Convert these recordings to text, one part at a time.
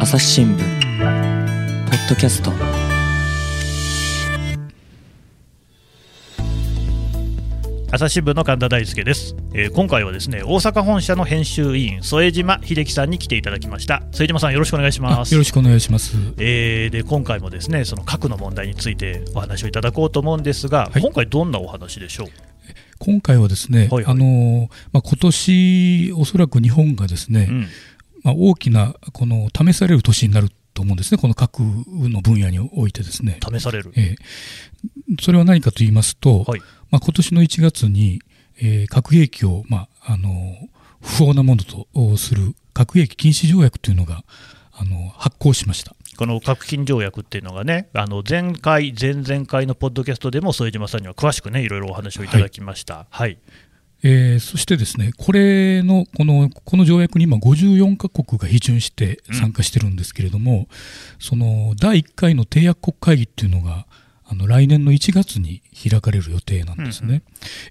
朝日新聞ポッドキャスト。朝日新聞の神田大輔です、えー今回はですね大阪本社の編集委員副島秀樹さんに来ていただきました。副島さんよろしくお願いします。あよろしくお願いします。えーで今回もですねその核の問題についてお話をいただこうと思うんですが、はい。今回どんなお話でしょう？今回はですね、はいはい。あのまあ、今年おそらく日本がですね、うんまあ、大きなこの試される年になると思うんですね、この核の分野においてですね。試される、えーそれは何かと言いますと、はいまあ、今年の1月に、えー核兵器を、まあ、あの不法なものとする核兵器禁止条約というのがあの発行しました。この核禁条約っていうのがね、あの前回、前々回のポッドキャストでも副島さんには詳しくね、いろいろお話をいただきました。はい、えーそしてですね、これの、この、この条約に今54カ国が批准して参加してるんですけれども、その、第1回の締約国会議っていうのが、あの、来年の1月に開かれる予定なんですね。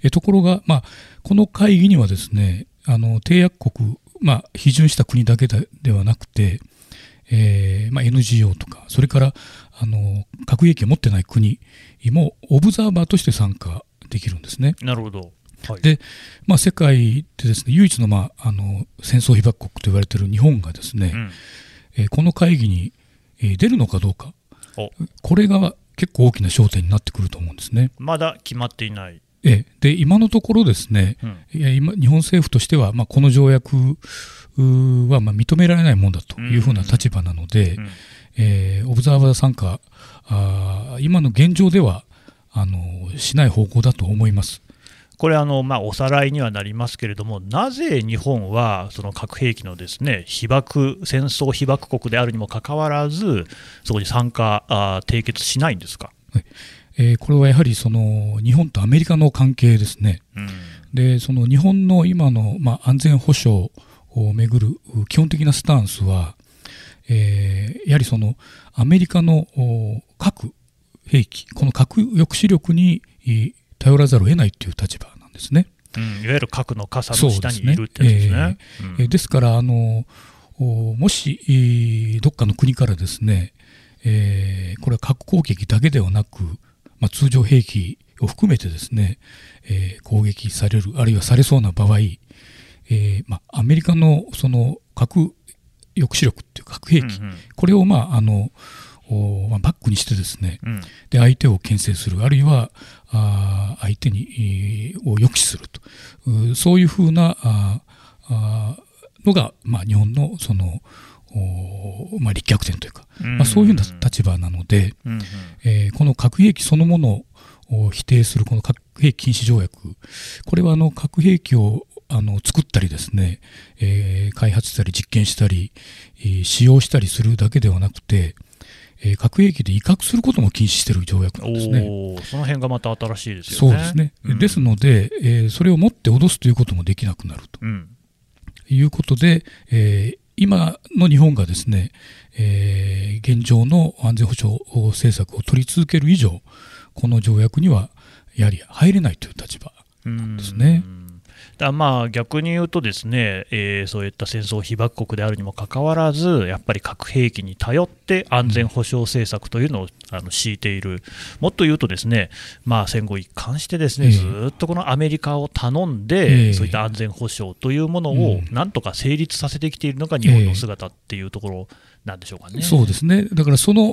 えところが、まあ、この会議にはですね、あの、締約国、まあ、批准した国だけでではなくて、えーまあ、NGO とか、それから、あの、核兵器を持ってない国も、オブザーバーとして参加できるんですね。なるほど。はい、でまあ、世界でですね唯一の,、まあ、あの戦争被爆国と言われている日本がですね、うん。えーこの会議に、えー出るのかどうかお。これが結構大きな焦点になってくると思うんですね。まだ決まっていない。えーで今のところですね、うん。いや今日本政府としては、まあ、この条約はまあ認められないものだというふうな立場なので、うん。えーオブザーバー参加あー今の現状ではあのしない方向だと思います。これあの、まあ、おさらいにはなりますけれども、なぜ日本はその核兵器のですね被爆戦争被爆国であるにもかかわらず、そこに参加、あー締結しないんですか？えーこれはやはりその日本とアメリカの関係ですね。うんで、その日本の今の、まあ、安全保障をめぐる基本的なスタンスは、えーやはりそのアメリカのお核兵器、この核抑止力にい頼らざるを得ないという立場なんですね。うん、いわゆる核の傘の下にいるってやつですね。うんえーですから、あのおもし、えーどっかの国からですね、えーこれは核攻撃だけではなく、まあ、通常兵器を含めてですね、えー攻撃される、あるいはされそうな場合、えーまあ、アメリカのその核抑止力っていう核兵器、うんうんこれを、まああのおまあ、バックにしてですね、うん。で相手を牽制する、あるいはあー相手に、えーを抑止すると、うそういうふうなあーあーのが、まあ、日本のその、おまあ、立脚点というか、まあ、そういうふうな立場なので、うんうん。えーこの核兵器そのものを否定するこの核兵器禁止条約、これはあの核兵器をあの作ったりですね、えー開発したり実験したり、えー使用したりするだけではなくて、えー核兵器で威嚇することも禁止している条約なんですね。その辺がまた新しいですよね。そうですね。うんですので、えーそれを持って脅すということもできなくなるとうんいうことで、えー今の日本がですね、えー現状の安全保障政策を取り続ける以上、この条約にはやはり入れないという立場ですねうんだまあ逆に言うと、ですね、えーそういった戦争被爆国であるにもかかわらず、やっぱり核兵器に頼って安全保障政策というのをあの敷いている、もっと言うと、ですね、まあ、戦後一貫してですね、ええ。ずっとこのアメリカを頼んで、ええ。そういった安全保障というものをうん。なんとか成立させてきているのが日本の姿っていうところなんでしょうかね。そうですね。だからその、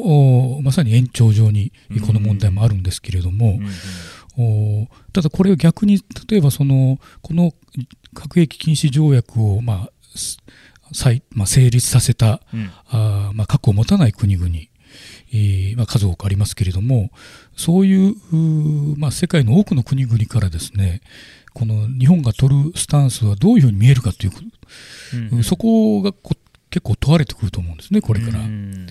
おまさに延長上にこの問題もあるんですけれども、うんうんおただこれを逆に例えばそのこの核兵器禁止条約を、まあす再まあ、成立させたうんあー、まあ、核を持たない国々、えーまあ、数多くありますけれどもそういうまあ、世界の多くの国々からですねこの日本が取るスタンスはどういうふうに見えるかという、うんそこがこ結構問われてくると思うんですねこれから。うん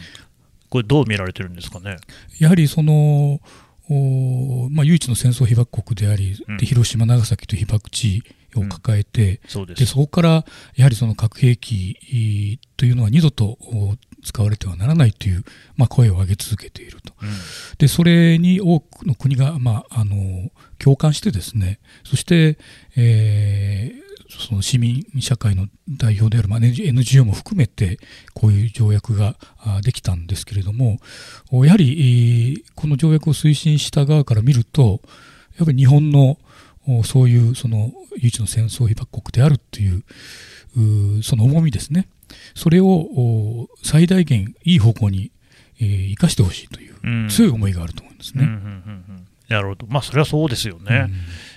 これ、どう見られてるんですかね？やはりその、おまあ、唯一の戦争被爆国であり、うん。で広島、長崎という被爆地を抱えて、そうです。でそこからやはりその核兵器というのは二度とお使われてはならないという、まあ、声を上げ続けていると。うん。でそれに多くの国が、まあ、あの共感してですねそして、えーその市民社会の代表である、まあ、NGO も含めてこういう条約ができたんですけれどもやはりこの条約を推進した側から見るとやっぱり日本のそういうその唯一の戦争被爆国であるというその重みですね。それを最大限いい方向に生かしてほしいという強い思いがあると思うんですね。なるほど、まあ、それはそうですよね。うん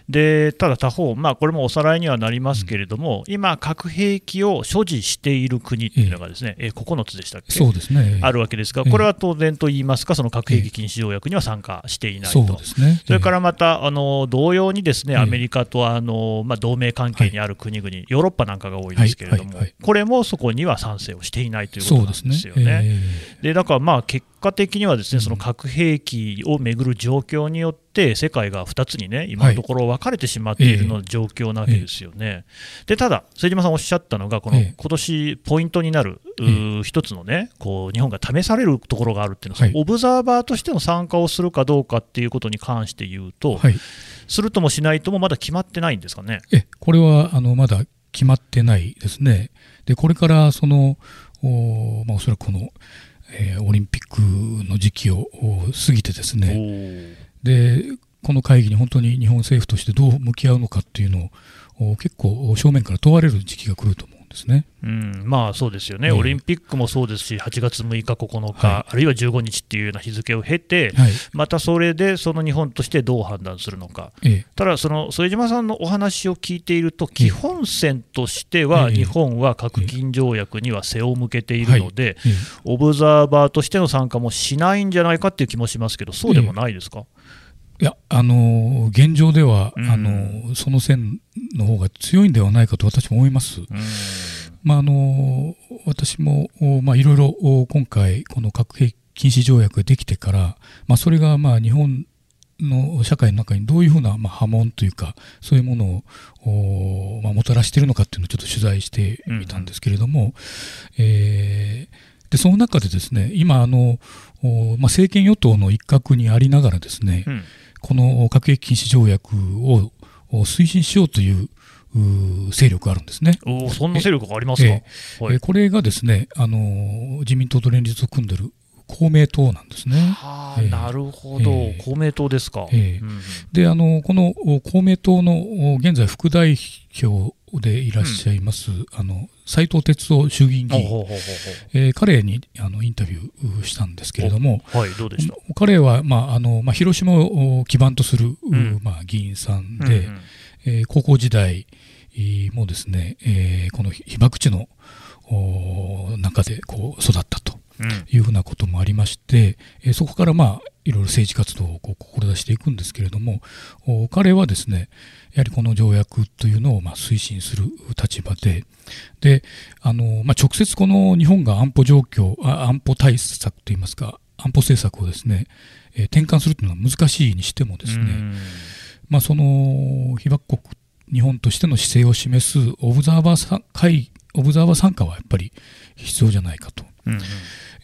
でただ他方、まあ、これもおさらいにはなりますけれども、うん、今、核兵器を所持している国っていうのがですね、ええ。9つでしたっけ？そうですね、あるわけですが、これは当然と言いますか、その核兵器禁止条約には参加していないと、そうですね、それからまたあの同様にですねアメリカとあの、まあ、同盟関係にある国々、ヨーロッパなんかが多いですけれども、これもそこには賛成をしていないということなんですよね。でだからまあ結果的にはですねその核兵器をめぐる状況によって世界が2つにね今のところ分かれてしまっているの状況なわけですよね。でただ末島さんおっしゃったのがこの今年ポイントになる一つのねこう日本が試されるところがあるっていうのは、オブザーバーとしての参加をするかどうかっていうことに関して言うと、するともしないともまだ決まってないんですかね？えこれはあのまだ決まってないですね。でこれからそのお,、まあ、おそらくこのえー、オリンピックの時期を過ぎてですねでこの会議に本当に日本政府としてどう向き合うのかっていうのを結構正面から問われる時期が来ると思ですね。うん、まあそうですよね、オリンピックもそうですし、8月6日、9日、はい、あるいは15日っていうような日付を経て、はい、またそれでその日本としてどう判断するのか、ええ、ただ、その副島さんのお話を聞いていると、基本線としては、日本は核禁条約には背を向けているので、オブザーバーとしての参加もしないんじゃないかっていう気もしますけど、そうでもないですか？いや、あの現状では、うん、あのその線の方が強いんではないかと私も思います。うん。まあ、あの私も、まあ、いろいろ今回、この核兵器禁止条約ができてから、まあ、それがまあ日本の社会の中にどういうふうなまあ波紋というか、そういうものをまあもたらしているのかっていうのをちょっと取材してみたんですけれども、うん、えー、でその中でですね、今あの、まあ、政権与党の一角にありながらですね、うんこの核兵器禁止条約を推進しようという勢力があるんですね。おそんな勢力がありますか、えはい、これがですね、あの自民党と連立を組んでる公明党なんですね。はあ、えー、なるほど、えー、公明党ですか？えーうん、であのこの公明党の現在副代表でいらっしゃいます、うん、あの斉藤哲夫衆議院議員、えー、彼にあのインタビューしたんですけれども、はい、どうでした？彼は、まああのまあ、広島を基盤とする、うん、まあ、議員さんで、うんうん、えー、高校時代もですね、えー、この被爆地の中でこう育ったというふうなこともありまして、うん、そこからまあいろいろ政治活動をこう志していくんですけれども彼はですねやはりこの条約というのをまあ推進する立場で。であの、まあ、直接この日本が安保状況安保対策といいますか安保政策をですね、えー、転換するというのは難しいにしてもですね、まあ、その被爆国日本としての姿勢を示すオブザーバー会オブザーバー参加はやっぱり必要じゃないかと。うんうん、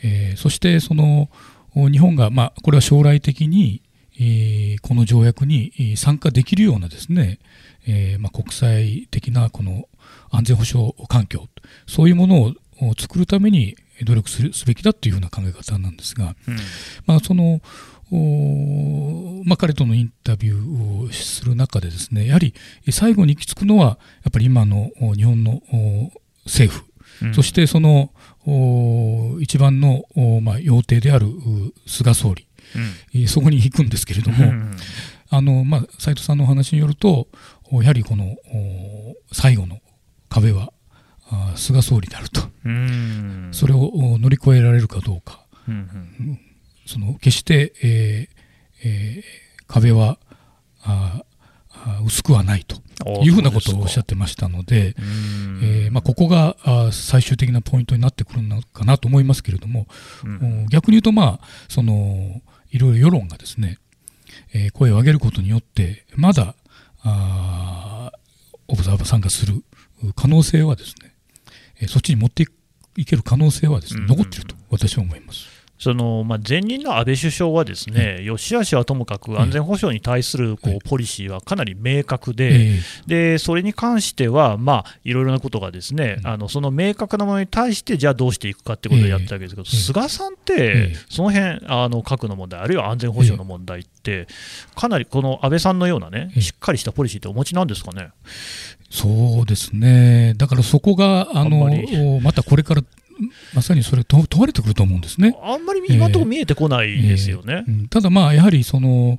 えー、そしてその日本が、まあ、これは将来的に、えー、この条約に参加できるようなですね、えーまあ、国際的なこの安全保障環境そういうものを作るために努力するすべきだというふうな考え方なんですが、うん、まあ、そのまあ、彼とのインタビューをする中でですねやはり最後に行き着くのはやっぱり今の日本の政府、うん、そしてその一番の、まあ、要諦である菅総理、うん、そこに行くんですけれども、うん、あのまあ、斉藤さんのお話によるとやはりこの最後の壁は菅総理であると、それを乗り越えられるかどうか、その決して、えーえー、壁はあ薄くはないと。いうふうなことをおっしゃってましたので、えーまあ、ここが最終的なポイントになってくるのかなと思いますけれども、うん、逆に言うと、まあ、そのいろいろ世論がですね、えー、声を上げることによってまだあオブザーバー参加する可能性はですね、えー、そっちに持っていける可能性はですね、残っていると私は思います。そのまあ、前任の安倍首相は、ですね、よしあしはともかく安全保障に対するこうポリシーはかなり明確で、でそれに関しては、まあ、いろいろなことがですね、あのその明確なものに対して、じゃあどうしていくかってことをやったわけですけど、菅さんって、その辺あの核の問題、あるいは安全保障の問題って、かなりこの安倍さんのようなね、しっかりしたポリシーってお持ちなんですかね？そうですね、だからそこがあのまたこれからまさにそれ問われてくると思うんですね。あんまり今のところ見えてこないですよね。えーえー、ただ、まあ、やはりその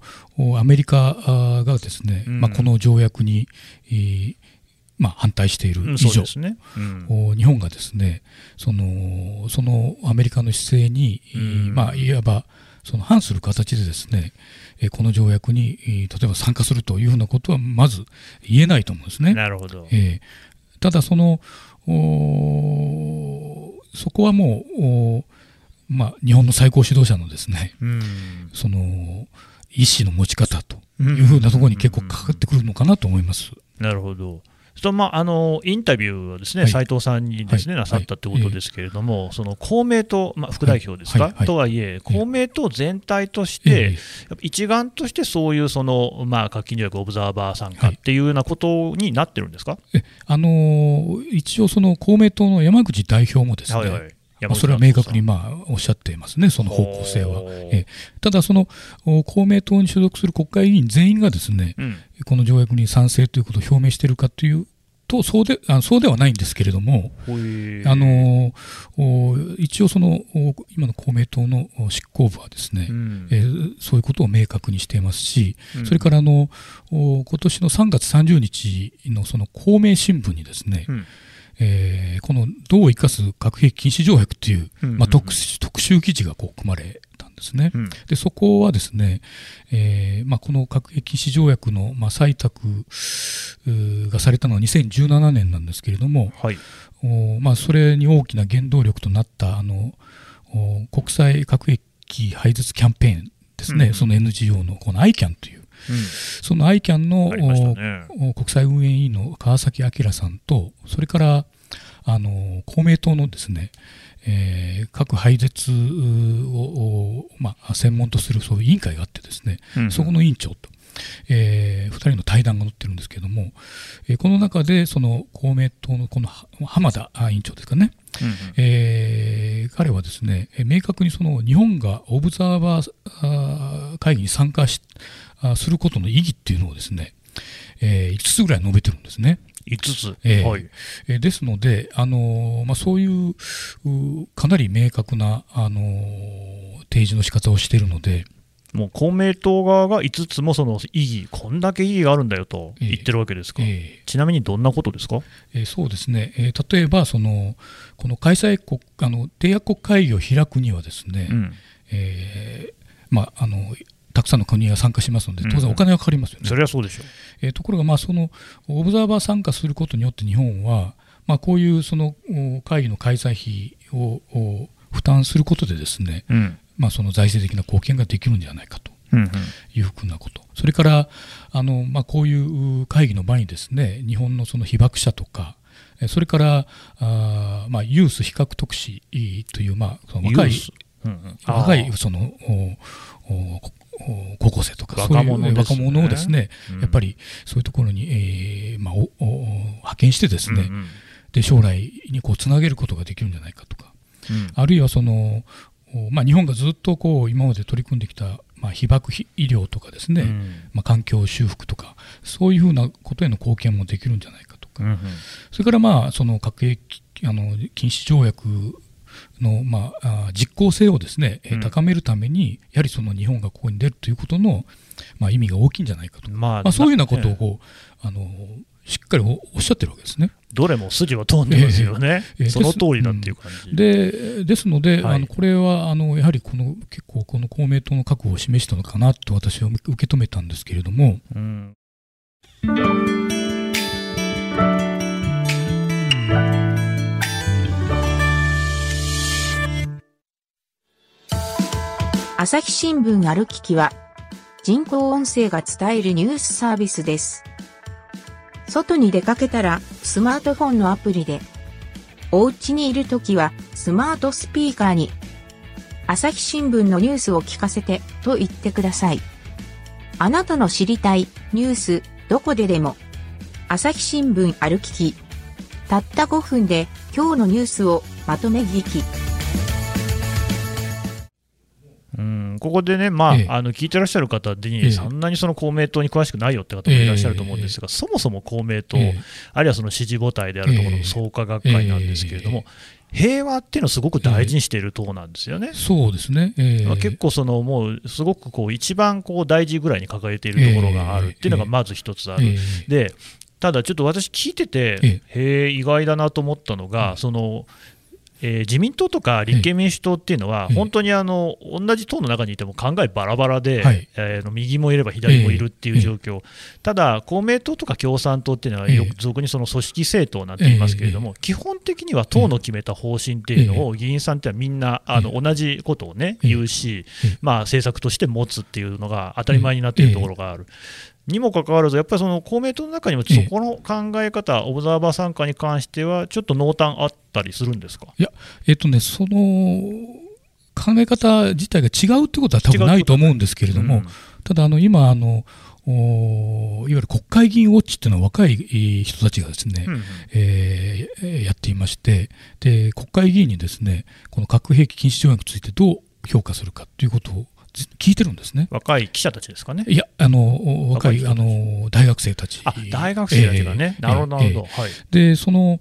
アメリカがですね、うん、まあ、この条約に、えーまあ、反対している以上、うんね。うん、日本がですねそのそのアメリカの姿勢に、まあ、いわばその反する形でですねこの条約に例えば参加するというふうなことはまず言えないと思うんですね。なるほど、えー、ただそのそこはもう、まあ、日本の最高指導者のですね、うん、その意思の持ち方というふうなところに結構かかってくるのかなと思います。なるほど。とまあ、あのインタビューをですね、はい、斉藤さんにですね、はい、なさったということですけれども、はい、その公明党、まあ、副代表ですか、とはいえ、公明党全体として、一丸としてそういうその、まあ、核禁条約オブザーバー参加っていうようなことになってるんですか、あの一応、その公明党の山口代表もですね、はいはい。まあ、それは明確にまあおっしゃっていますね、その方向性は。えただ、その公明党に所属する国会議員全員がですね、うん、この条約に賛成ということを表明しているかというとそうであそうではないんですけれども、あの一応その、今の公明党の執行部はですね、うん、えー、そういうことを明確にしていますし、うん、それからあの今年の3月30日のその公明新聞にですね、うん。えー、この「どう生かす核兵器禁止条約」という、まあ、特特集記事がこう組まれたんですね。うん、でそこはですね、えーまあ、この核兵器禁止条約の、まあ、採択がされたのは2017年なんですけれども、はい。おまあ、それに大きな原動力となったあの国際核兵器廃絶キャンペーンですね、うん、その NGO のこの ICAN といううん、その ICAN の、ね、国際運営委員の川崎明さんと、それからあの公明党のですね、えー、核廃絶を、まあ、専門とするそういう委員会があってですね、うん、そこの委員長と、えー、2人の対談が載ってるんですけれども、えー、この中でその公明党のこの浜田委員長ですかね、うんうん、えー、彼はですね明確にその日本がオブザーバー会議に参加しすることの意義っていうのをですね、えー、5つぐらい述べてるんですね。5つ、えーはい、えー、ですので、あのー、まあ、そういうかなり明確な、あのー、提示の仕方をしているので、もう公明党側が5つもその意義、こんだけ意義があるんだよと言ってるわけですか、えー、ちなみにどんなことですか、えー、そうですね、えー、例えばその、この開催国あの締約国会議を開くにはですね、うん、えーまあ、あのたくさんの国が参加しますので、当然お金がかかりますよね。うん、それはそうでしょう、えー、ところが、まあ、そのオブザーバー参加することによって日本は、まあ、こういうその会議の開催費を負担することでですね、うん、まあ、その財政的な貢献ができるんではないかと。いうふうなこと、それからあの、まあ、こういう会議の場にですね日本のその被爆者とかそれからあ、まあ、ユース比較特使という、まあ、その若い、うんうん、若いその高校生とか若者、ね、若者をですね、うん、やっぱりそういうところに、えーまあ、おお派遣してですね、うんうん、で将来にこうつなげることができるんじゃないかとか、うん、あるいはその、まあ、日本がずっとこう今まで取り組んできた、まあ、被爆医療とかですね、うん、まあ、環境修復とかそういうふうなことへの貢献もできるんじゃないかとか、うんうん、それからまあその核兵器あの禁止条約の、まあ、実効性をですね、うん、高めるために、やはりその日本がここに出るということの、まあ、意味が大きいんじゃないかと、まあ、まあ、そういうようなことをこう、あのしっかりおっしゃってるわけですね。どれも筋は通んでますよね、えーえー、その通りだっていう感じ。でですので、はい、あのこれはあのやはりこの結構、この公明党の覚悟を示したのかなと私は受け止めたんですけれども。うん朝日新聞歩ききは、人工音声が伝えるニュースサービスです。外に出かけたら、スマートフォンのアプリで、お家にいるときは、スマートスピーカーに、朝日新聞のニュースを聞かせてと言ってください。あなたの知りたいニュースどこででも朝日新聞歩ききたった5分で今日のニュースをまとめ聞き。うんここでね、まあええ。あの聞いてらっしゃる方に、ええ。そんなにその公明党に詳しくないよって方もいらっしゃると思うんですが、そもそも公明党、ええ。あるいはその支持母体であるところの創価学会なんですけれども、平和っていうのをすごく大事にしている党なんですよね。そうですね。ええ。まあ、結構そのもうすごくこう一番こう大事ぐらいに掲げているところがあるっていうのがまず一つある。ええ。でただちょっと私聞いてて、えへえ意外だなと思ったのが、そのえー自民党とか立憲民主党っていうのは、ええ本当にあの同じ党の中にいても考えバラバラで、はい。えーの右もいれば左もいるっていう状況、ただ、公明党とか共産党っていうのは、ええよく俗にその組織政党なんて言いますけれども、基本的には党の決めた方針っていうのを、議員さんってはみんなあの同じことをね、ええ言うしええ、まあ、政策として持つっていうのが当たり前になっているところがある。にもかかわらず、やっぱりその公明党の中にも、そこの考え方、オブザーバー参加に関しては、ちょっと濃淡あったりするんですか？えっとね、その考え方自体が違うってことは多分ないと思うんですけれども、うん。ただあの今あの、おいわゆる国会議員ウォッチっていうのは若いえー人たちがですね、うんうん。えーやっていましてで、国会議員にですねこの核兵器禁止条約についてどう評価するかということをず聞いてるんですね。若い記者たちですかね。いや、あの若いあの大学生たち。あ大学生たちがね、えーなるほど、なるほど、えはい、で、その、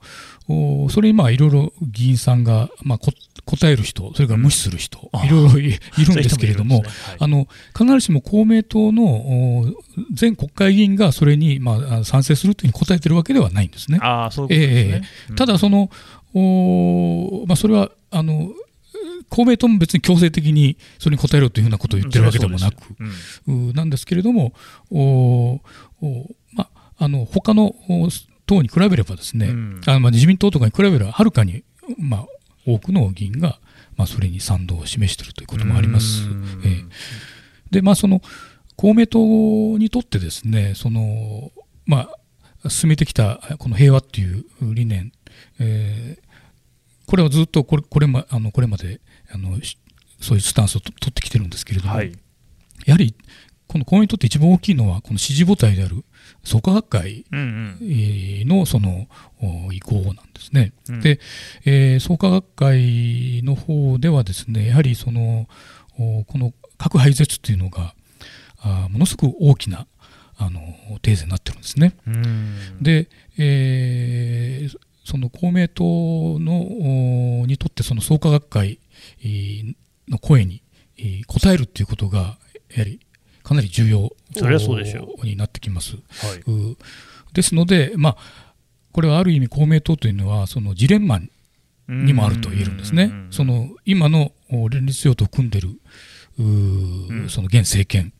おそれにまあいろいろ議員さんが、まあ、こ答える人、それから無視する人、あいろいろいいるんですけれども、そういあの必ずしも公明党のお全国会議員がそれに、まあ、あ賛成するというふうに答えてるわけではないんですね。ああ、そういうことですね。うん。ただ、その、おまあ、それはあの公明党も別に強制的にそれに答えろというふうなことを言ってるわけでもなく、なんですけれども、おおまあ、あの他のお党に比べればですね、うん。あまあ、自民党とかに比べればはるかに、まあ、多くの議員が、まあ、それに賛同を示しているということもあります。うん。ええ。で、まあ、その公明党にとってですね、そのまあ、進めてきたこの平和っていう理念、えーこれはずっとこれこれ,、ま、あのこれまであのしそういうスタンスをと取ってきてるんですけれども、はい、やはりこの公明にとって一番大きいのは、この支持母体である創価学会のそのお意向なんですね。うんで、えー創価学会の方ではですね、やはりそのおこの核廃絶というのがあーものすごく大きなあのテーゼになってるんですね。うんで、えーその公明党のおにとってその創価学会えーの声にえー応えるということがやはりかなり重要そりゃそうでしょになってきます。はい、うですので、まあ、これはある意味公明党というのはそのジレンマにもあると言えるんですね。その今のお連立与党を組んでるうーうん。その現政権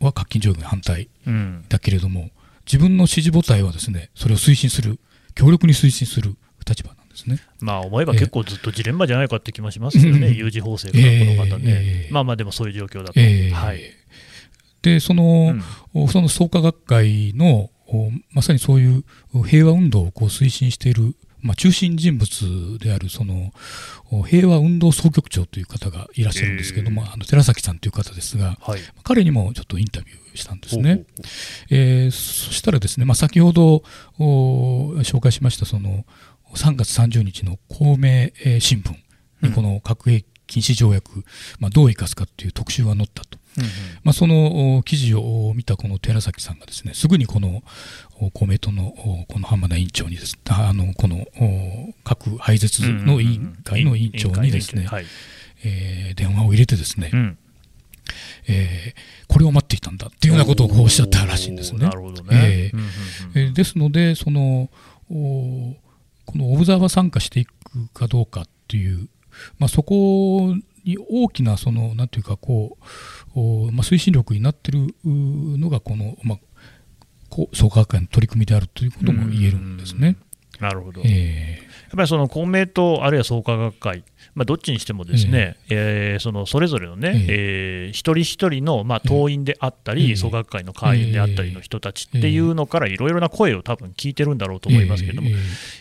は核禁条約に反対うん。だけれども自分の支持母体はですねそれを推進する強力に推進する立場なんですね。まあ思えば結構ずっとジレンマじゃないかって気もしますよね、うん。有事法制がこの方ね、ええまあまあでもそういう状況だと。えーはい。でその,、おその創価学会のおまさにそういう平和運動をこう推進している、まあ、中心人物であるそのお平和運動総局長という方がいらっしゃるんですけども、え。あの寺崎さんという方ですがはい。彼にもちょっとインタビューしたんですね。えーそしたらですね、まあ、先ほどお紹介しましたその3月30日の公明えー新聞にこの核兵器禁止条約、まあ、どう生かすかという特集が載ったと。うんうん。まあ、そのお記事を見たこの寺崎さんがですねすぐにこのお公明党のおこの浜田委員長にですああのこのお核廃絶の委員会の委員長にですね、はい。えー電話を入れてですね、うん。えーこれを待っていたんだっていうようなことをこうおっしゃったらしいんですね。ね。えー。うんうんですのでそのおこのオブザーバー参加していくかどうかっていう、まあ、そこに大きなそのなんていうかこう、おまあ、推進力になってるうのがこの、まあ、創価学会の取り組みであるということも言えるんですね。なるほど。えやっぱりその公明党、あるいは創価学会、まあ、どっちにしてもですね、えーそのそれぞれのね、えー一人一人のまあ党員であったり、ええ。創価学会の会員であったりの人たちっていうのから、いろいろな声を多分聞いてるんだろうと思いますけれども、ええ。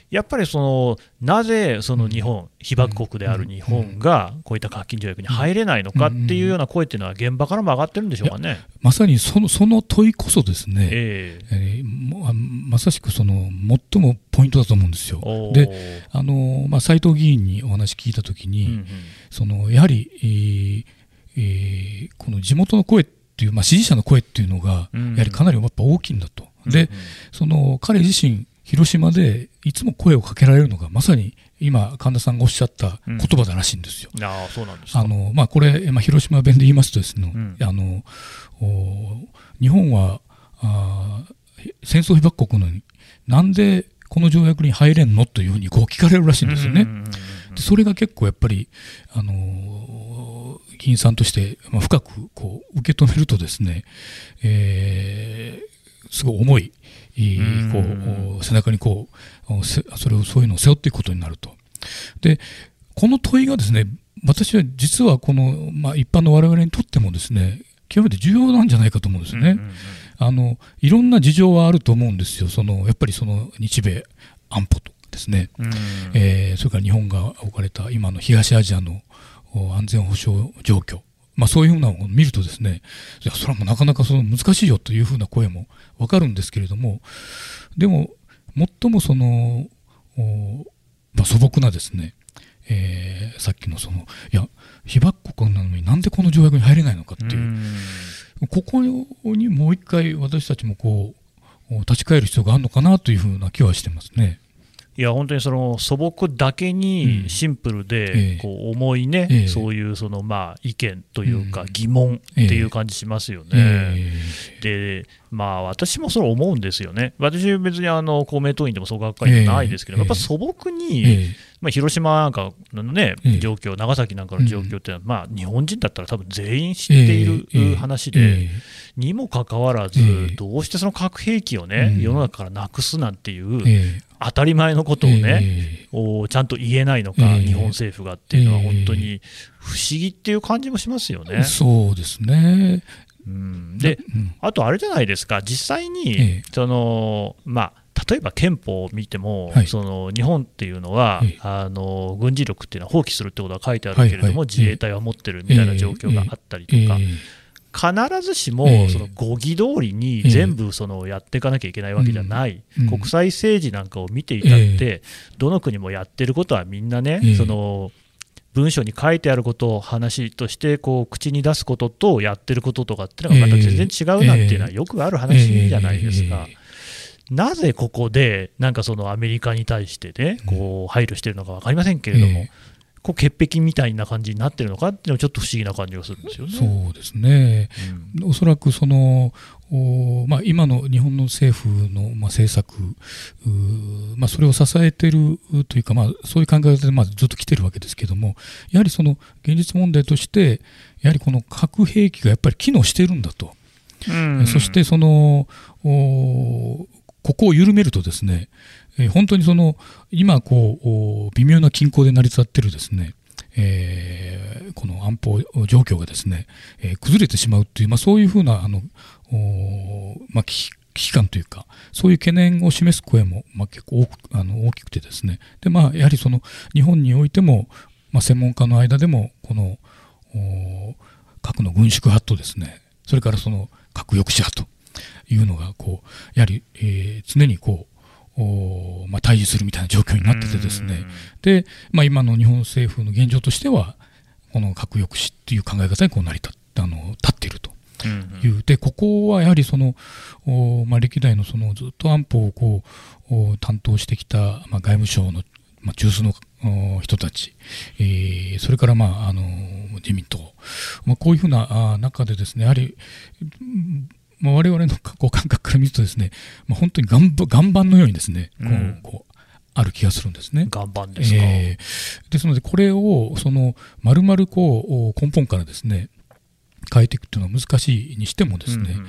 やっぱりそのなぜその日本、被爆国である日本がこういった核禁条約に入れないのかっていうような声っていうのは、現場からも上がってるんでしょうかね。まさにそのその問いこそですね、ええ。ー、まさしくその最もポイントだと思うんですよ。で、あのまあ、斉藤議員にお話聞いたときに、うんうん、そのやはり、えーえー、この地元の声っていう、まあ、支持者の声っていうのが、やはりかなりやっぱ大きいんだと。で、その彼自身広島でいつも声をかけられるのがまさに今神田さんがおっしゃった言葉だらしいんですよ。うん、あそうなんですあのまあこれ、まあ、広島弁で言いますとですね、うん、あの日本はあ戦争被爆国のになんでこの条約に入れんのというふうにこう聞かれるらしいんですよね。でそれが結構やっぱりあの議員さんとして、まあ、深くこう受け止めるとですね、えー、すごい重いこう背中にこうそれをそういうのを背負っていくことになると。でこの問いがですね私は実はこの、まあ、一般の我々にとってもですね極めて重要なんじゃないかと思うんですね。あのいろんな事情はあると思うんですよ、そのやっぱりその日米安保とですね、えー、それから日本が置かれた今の東アジアの安全保障状況、まあ、そういうふうなのを見るとですねいやそれはもうなかなかその難しいよというふうな声も分かるんですけれどもでも最もその、まあ、素朴なですね、えー、さっきのそのいや被爆国なのになんでこの条約に入れないのかっていう。ここにもう一回私たちもこう立ち返る必要があるのかなというふうな気はしてますね。いや本当にその素朴だけにシンプルで、こう重いね、えそういうそのまあ意見というか疑問っていう感じしますよね。えでまあ私もそれ思うんですよね。私別にあの公明党員でも創価学会でもないですけど、やっぱ素朴に、まあ、広島なんかのね状況、長崎なんかの状況っていうのは、まあ日本人だったら多分全員知っている話で。にもかかわらず、どうしてその核兵器をね、世の中からなくすなんていう、当たり前のことをね、えちゃんと言えないのか、えー、日本政府がっていうのは、本当に不思議っていう感じもしますよね。そうですね、うん、で、うん、あとあれじゃないですか、実際に、そのまあ、例えば憲法を見ても、はい、その日本っていうのは、あの軍事力っていうのは放棄するってことが書いてあるけれども、はいはい、自衛隊は持ってるみたいな状況があったりとか。必ずしもその語義通りに全部そのやっていかなきゃいけないわけじゃない、国際政治なんかを見ていたって、どの国もやってることはみんなね、その文章に書いてあることを話としてこう口に出すこととやってることとかっていうのがまた全然違うなんていうのはよくある話じゃないですか。なぜここでなんかそのアメリカに対してねこう配慮してるのか分かりませんけれども、こう潔癖みたいな感じになってるのかっていうのはちょっと不思議な感じがするんですよね。そうですね、うん、おそらくそのお、まあ、今の日本の政府の、まあ、政策、まあ、それを支えているというか、まあ、そういう考え方でまあずっと来てるわけですけれども、やはりその現実問題として、やはりこの核兵器がやっぱり機能しているんだと。うん、そしてそのおここを緩めるとですね、えー、本当にその今こう微妙な均衡で成り立ってるですね、えー、この安保状況がですね、えー、崩れてしまうという、まあ、そういうふうなあの、まあ、危機感というか、そういう懸念を示す声も、まあ、結構あの大きくてですね、でまあ、やはりその日本においても、まあ、専門家の間でも、この核の軍縮派とですね、それからその核抑止派というのがこう、やはり、えー、常にこうおまあ、対峙するみたいな状況になっててですね、で、まあ、今の日本政府の現状としては、この核抑止っていう考え方にこう成り立あの立っていると。いう、でここはやはりその、おまあ、歴代のそのずっと安保をこう担当してきた、まあ、外務省の、まあ、中枢の人たち、えー、それから、まあ、あの自民党、まあ、こういうふうな中でですねやはりまあ、我々のこう感覚から見るとですね、まあ、本当に岩岩盤のようにですね、こうこうある気がするんですね。岩盤ですか、えー、ですのでこれをその丸々こう根本からですね変えていくというのは難しいにしてもですね、うんうん、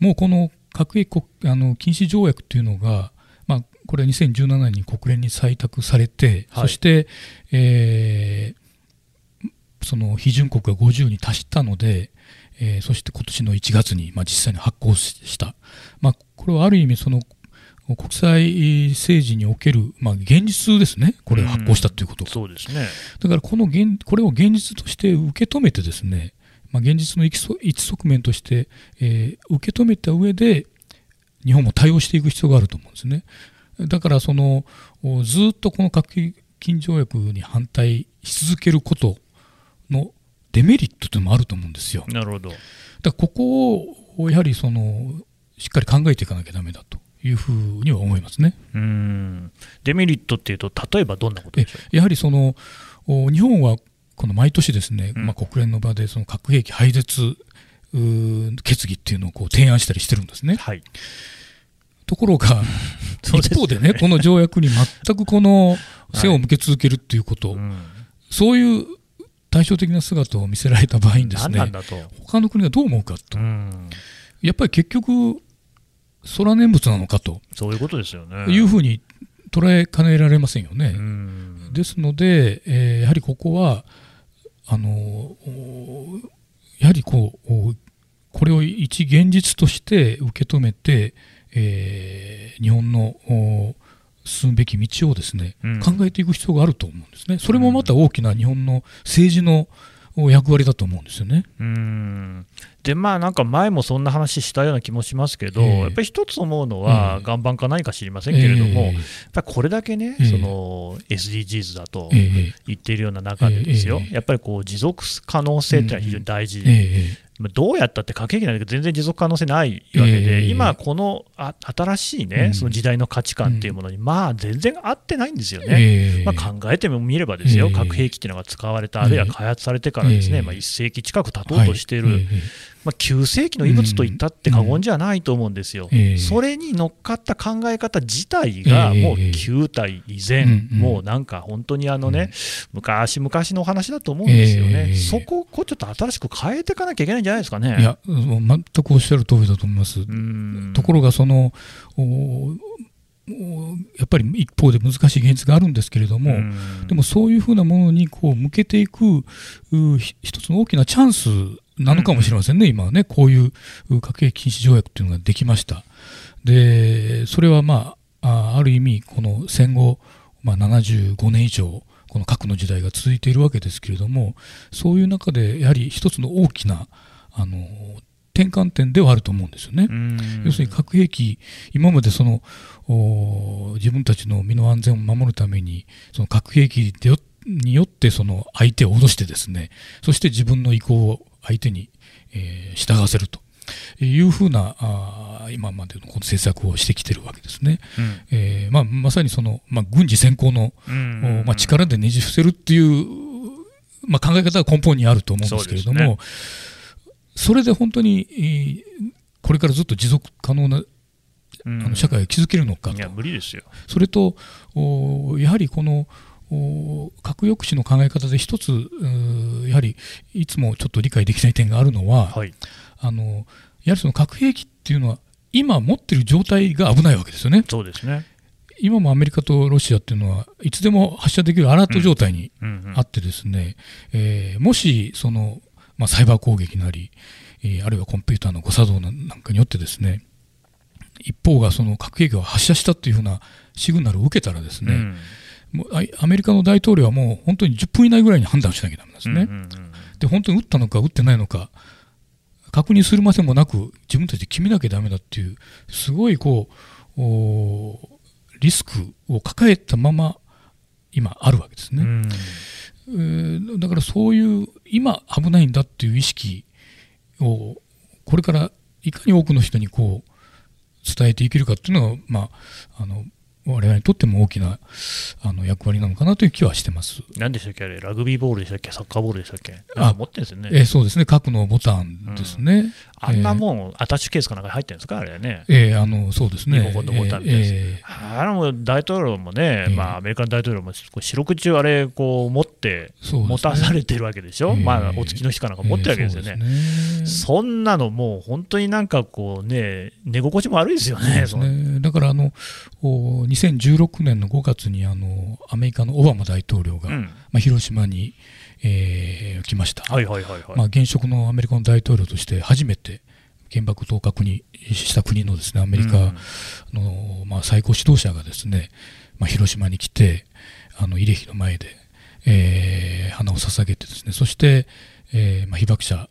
もうこの核兵器あの禁止条約というのが、まあ、これは2017年に国連に採択されて、はい、そして、えー、その批准国が50に達したので、えー、そして今年の1月に、まあ、実際に発行した、まあ、これはある意味その国際政治における、まあ、現実ですね、これを発行したということ、うん、そうですね。だからこの現これを現実として受け止めて、ですね、まあ、現実の一側面として、えー、受け止めた上で、日本も対応していく必要があると思うんですね。だからそのずっとこの核禁条約に反対し続けることのデメリットというのもあると思うんですよ。なるほど。だからここをやはりそのしっかり考えていかなきゃだめだというふうには思いますね。うんデメリットっていうと例えばどんなことでしょう？やはりその日本はこの毎年ですね、うん、まあ、国連の場でその核兵器廃絶決議っていうのをこう提案したりしてるんですね。はい、ところが、一方でね、この条約に全くこの 背を向け続けるっていうこと、はいうん、そういう対照的な姿を見せられた場合にですね、他の国がどう思うかと、うん、やっぱり結局、空念仏なのかと、そういうことですよね。いうふうに捉えかねられませんよね。ですので、えー、やはりここは、あのやはりこう、これを一現実として受け止めて、えー、日本の進むべき道をですね、うん、考えていく必要があると思うんですね。それもまた大きな日本の政治の役割だと思うんですよね。うんでまあなんか前もそんな話したような気もしますけど、えー、やっぱり一つ思うのは、岩盤か何か知りませんけれども、えー、やっぱりこれだけね、えー、その SDGs だと言っているような中でですよ、やっぱりこう持続可能性っていうのは非常に大事。どうやったって核兵器なんだけど全然持続可能性ないわけで、えー、今、このあ新しいね、その時代の価値観っていうものに、まあ全然合ってないんですよね、えー、まあ、考えてみればですよ、核兵器っていうのが使われた、あるいは開発されてからですね、まあ、1世紀近く経とうとしてい。る、まあ、旧世紀の遺物と言ったって過言じゃないと思うんですよ、うん。うん、それに乗っかった考え方自体が、もう旧体以前、もうなんか本当にあのね、昔々のお話だと思うんですよね、そこをこうちょっと新しく変えていかなきゃいけないんじゃないですかね。いや、全くおっしゃる通りだと思います。ところがそのやっぱり一方で難しい現実があるんですけれども、でもそういうふうなものにこう向けていく一つの大きなチャンスなのかもしれませんね、うん、今はね、こういう核兵器禁止条約というのができました。で、それはまあ、ある意味、この戦後、まあ、75年以上、この核の時代が続いているわけですけれども、そういう中で、やはり一つの大きな、あの、転換点ではあると思うんですよね。要するに核兵器、今までその自分たちの身の安全を守るために、その核兵器でによってその相手を脅してですね、そして自分の意向を相手に、えー、従わせるというふうなあ今までのこの政策をしてきてるわけですね。うん、えー、まあ、まさにその、まあ、軍事先行の、うん。まあ、力でねじ伏せるっていう、まあ、考え方が根本にあると思うんですけれども、ね、それで本当にこれからずっと持続可能なあの社会を築けるのかと、それとやはりこの核抑止の考え方で一つやはりいつもちょっと理解できない点があるのは、はい、あのやはりその核兵器っていうのは今持っている状態が危ないわけですよね。そうですね。今もアメリカとロシアっていうのはいつでも発射できるアラート状態にあってですね、えもしその、まあ、サイバー攻撃なり、えー、あるいはコンピューターの誤作動なんかによってですね一方がその核兵器を発射したっていうふうなシグナルを受けたらですね、うんもうアメリカの大統領はもう本当に10分以内ぐらいに判断しなきゃだめなんですね。うんうんうん、で本当に撃ったのか撃ってないのか確認するまでもなく自分たちで決めなきゃだめだっていうすごいこうリスクを抱えたまま今あるわけですね。うんえー、だからそういう今危ないんだっていう意識をこれからいかに多くの人にこう伝えていけるかっていうのが、まあ、あの我々にとっても大きなあの役割なのかなという気はしてます。何でしたっけ？あれ、ラグビーボールでしたっけ、サッカーボールでしたっけ、あ持ってるんですよね。えー、そうですね、核のボタンですね。うん、あんなもん、アタッチケースかなんか入ってるんですか、あれね。えー、あのそうですね。日本のボタンです。えー、あの大統領もね、えー、まあ、アメリカの大統領も四六中、あれ、こう持って、持たされてるわけでしょ、えー、まあ、お月の日かなんか持ってるわけですよね。そねそんなの、もう本当になんかこうね、寝心地も悪いですよね。ねだからあの2016年の5月にあのアメリカのオバマ大統領が、うん、まあ、広島に、えー、来ました、はいはいはいはい、まあ、現職のアメリカの大統領として初めて原爆投下にした国のですねアメリカの、まあ、最高指導者がですね、まあ、広島に来てあの慰霊碑の前で、えー、花を捧げてですねそして、えーまあ、被爆者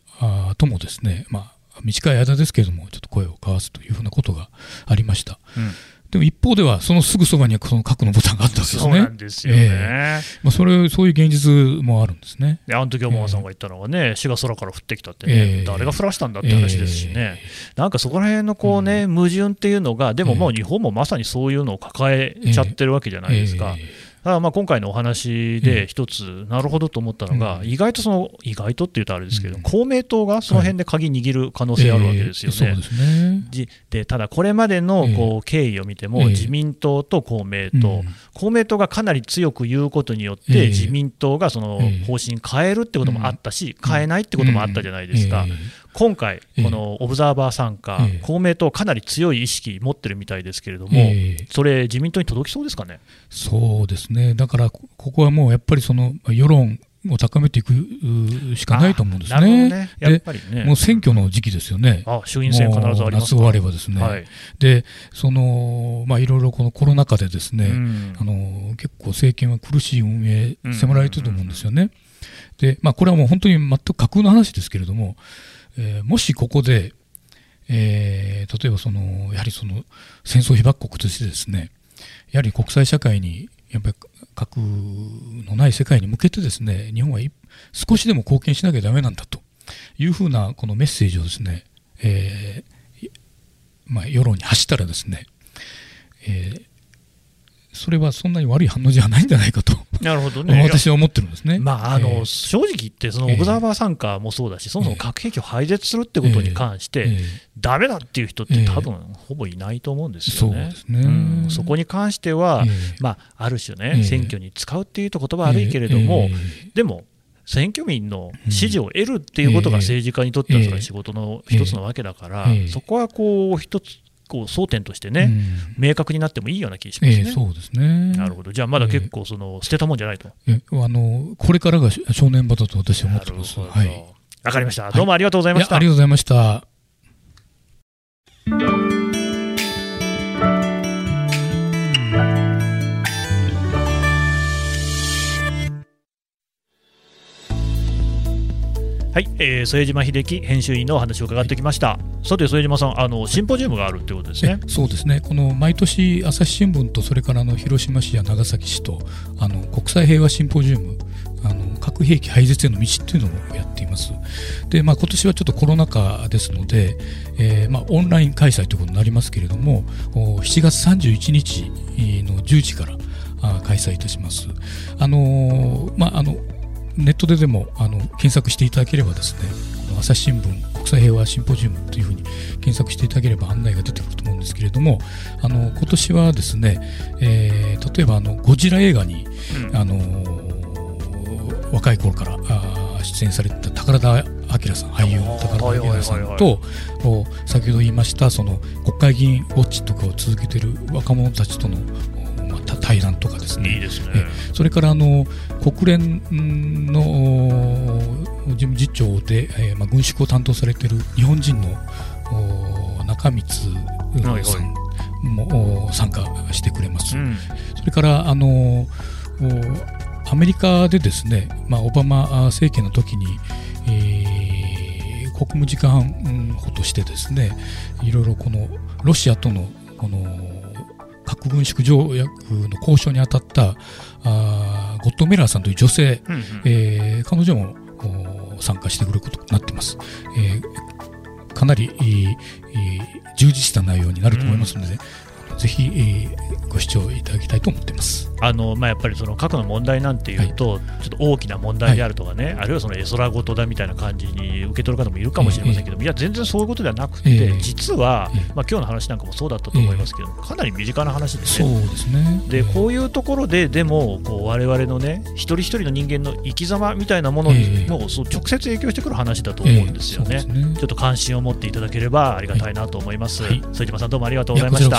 ともですね、まあ、短い間ですけれどもちょっと声を交わすというふうなことがありました。うんでも一方では、そのすぐそばにはその核のボタンがあったわけですね。そうなんですよね。えー、まあ、それ、そういう現実もあるんですね。で、あの時おまさんが言ったのはね、死が空から降ってきたってね、えー、誰が降らしたんだって話ですしね、えー、なんかそこら辺のこうね、うん、矛盾っていうのが、でももう日本もまさにそういうのを抱えちゃってるわけじゃないですか。だまあ今回のお話で一つ、なるほどと思ったのが、意外とその、意外とっていうとあれですけど、公明党がその辺で鍵握る可能性あるわけですよね。でただ、これまでのこう経緯を見ても、自民党と公明党、公明党がかなり強く言うことによって、自民党がその方針変えるってこともあったし、変えないってこともあったじゃないですか。今回、このオブザーバー参加、え公明党、かなり強い意識持ってるみたいですけれども、えそれ、自民党に届きそうですかね？そうですね、だからここはもうやっぱりその世論を高めていくしかないと思うんですね。ね。やっぱりね。もう選挙の時期ですよね。あ衆院選必ずあり夏終わればですね。はい、で、そのまあいろいろこのコロナ禍でですね、うん、あの結構政権は苦しい運営迫られてると思うんですよね。で、まあこれはもう本当に全く架空の話ですけれども、えー、もしここで、えー、例えばそのやはりその戦争被爆国としてですねやはり国際社会にやっぱり核のない世界に向けてですね日本は少しでも貢献しなきゃだめなんだというふうなこのメッセージをですね、えーまあ、世論に発したらですね、えー、それはそんなに悪い反応じゃないんじゃないかとなるほど、ね、私は思ってるんですね、まああの、えー、正直言って、そのオブザーバー参加もそうだし、えー、そもそも核兵器を廃絶するってことに関して、えー、だめだっていう人って、多分ほぼいないと思うんですよね。そ、ねうん、そこに関しては、まあ、ある種ね、選挙に使うっていうと言葉悪いけれども、でも、選挙民の支持を得るっていうことが政治家にとってはそれは仕事の一つなわけだから、そこはこう一つ構争点としてね、うん、明確になってもいいような気がしますね。えー、そうですねなるほど、じゃあ、まだ結構その、捨てたもんじゃないと。えー、あのこれからが正念場だと私は思ってます。はい、わかりました。どうもありがとうございました。ありがとうございました。はい、えー、副島秀樹編集員のお話を伺ってきました。さて、副島さん、あのシンポジウムがあるということですね。そうですね。この毎年朝日新聞とそれからの広島市や長崎市とあの国際平和シンポジウム。あの核兵器廃絶への道っていうのもやっています。で、まあ、今年はちょっとコロナ禍ですので、えーまあ、オンライン開催ということになりますけれども、7月31日の10時からあ開催いたします。あのー、まあ、あのネットででもあの検索していただければですね朝日新聞国際平和シンポジウムというふうに検索していただければ案内が出てくると思うんですけれどもあの今年はですね、えー、例えばあのゴジラ映画に、うん、あの若い頃からあ出演された宝田明さん俳優の宝田明さんと先ほど言いましたその国会議員ウォッチとかを続けている若者たちとの対談とかですね、いいですね。それからあの国連の事務次長で、えーまあ、軍縮を担当されている日本人の中光さんも参加してくれます。うん、それからあのアメリカでですね、まあ、オバマ政権の時に、えー、国務次官補としてですねいろいろこのロシアとのこの核軍縮条約の交渉に当たったあゴッドメラーさんという女性、うんうん、えー、彼女も参加してくることになっています。えー、かなり、えー、充実した内容になると思いますので、うん、ぜひ、えー、ご視聴いただきたいと思っています。あのまあ、やっぱりその核の問題なんていうと、はい、ちょっと大きな問題であるとかね、はい、あるいはその絵空事だみたいな感じに受け取る方もいるかもしれませんけども、えー、いや、全然そういうことではなくて、えー、実は、えー、まあ今日の話なんかもそうだったと思いますけど、かなり身近な話ですね。そうですね。でこういうところで、でも、われわれのね、一人一人の人間の生き様みたいなものにもそう直接影響してくる話だと思うんですよね,、ね。ちょっと関心を持っていただければありがたいなと思います。はい、副島さんどうもありがとうございました。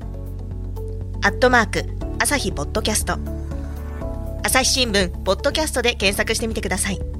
アットマーク、朝日ポッドキャスト。朝日新聞、ポッドキャストで検索してみてください。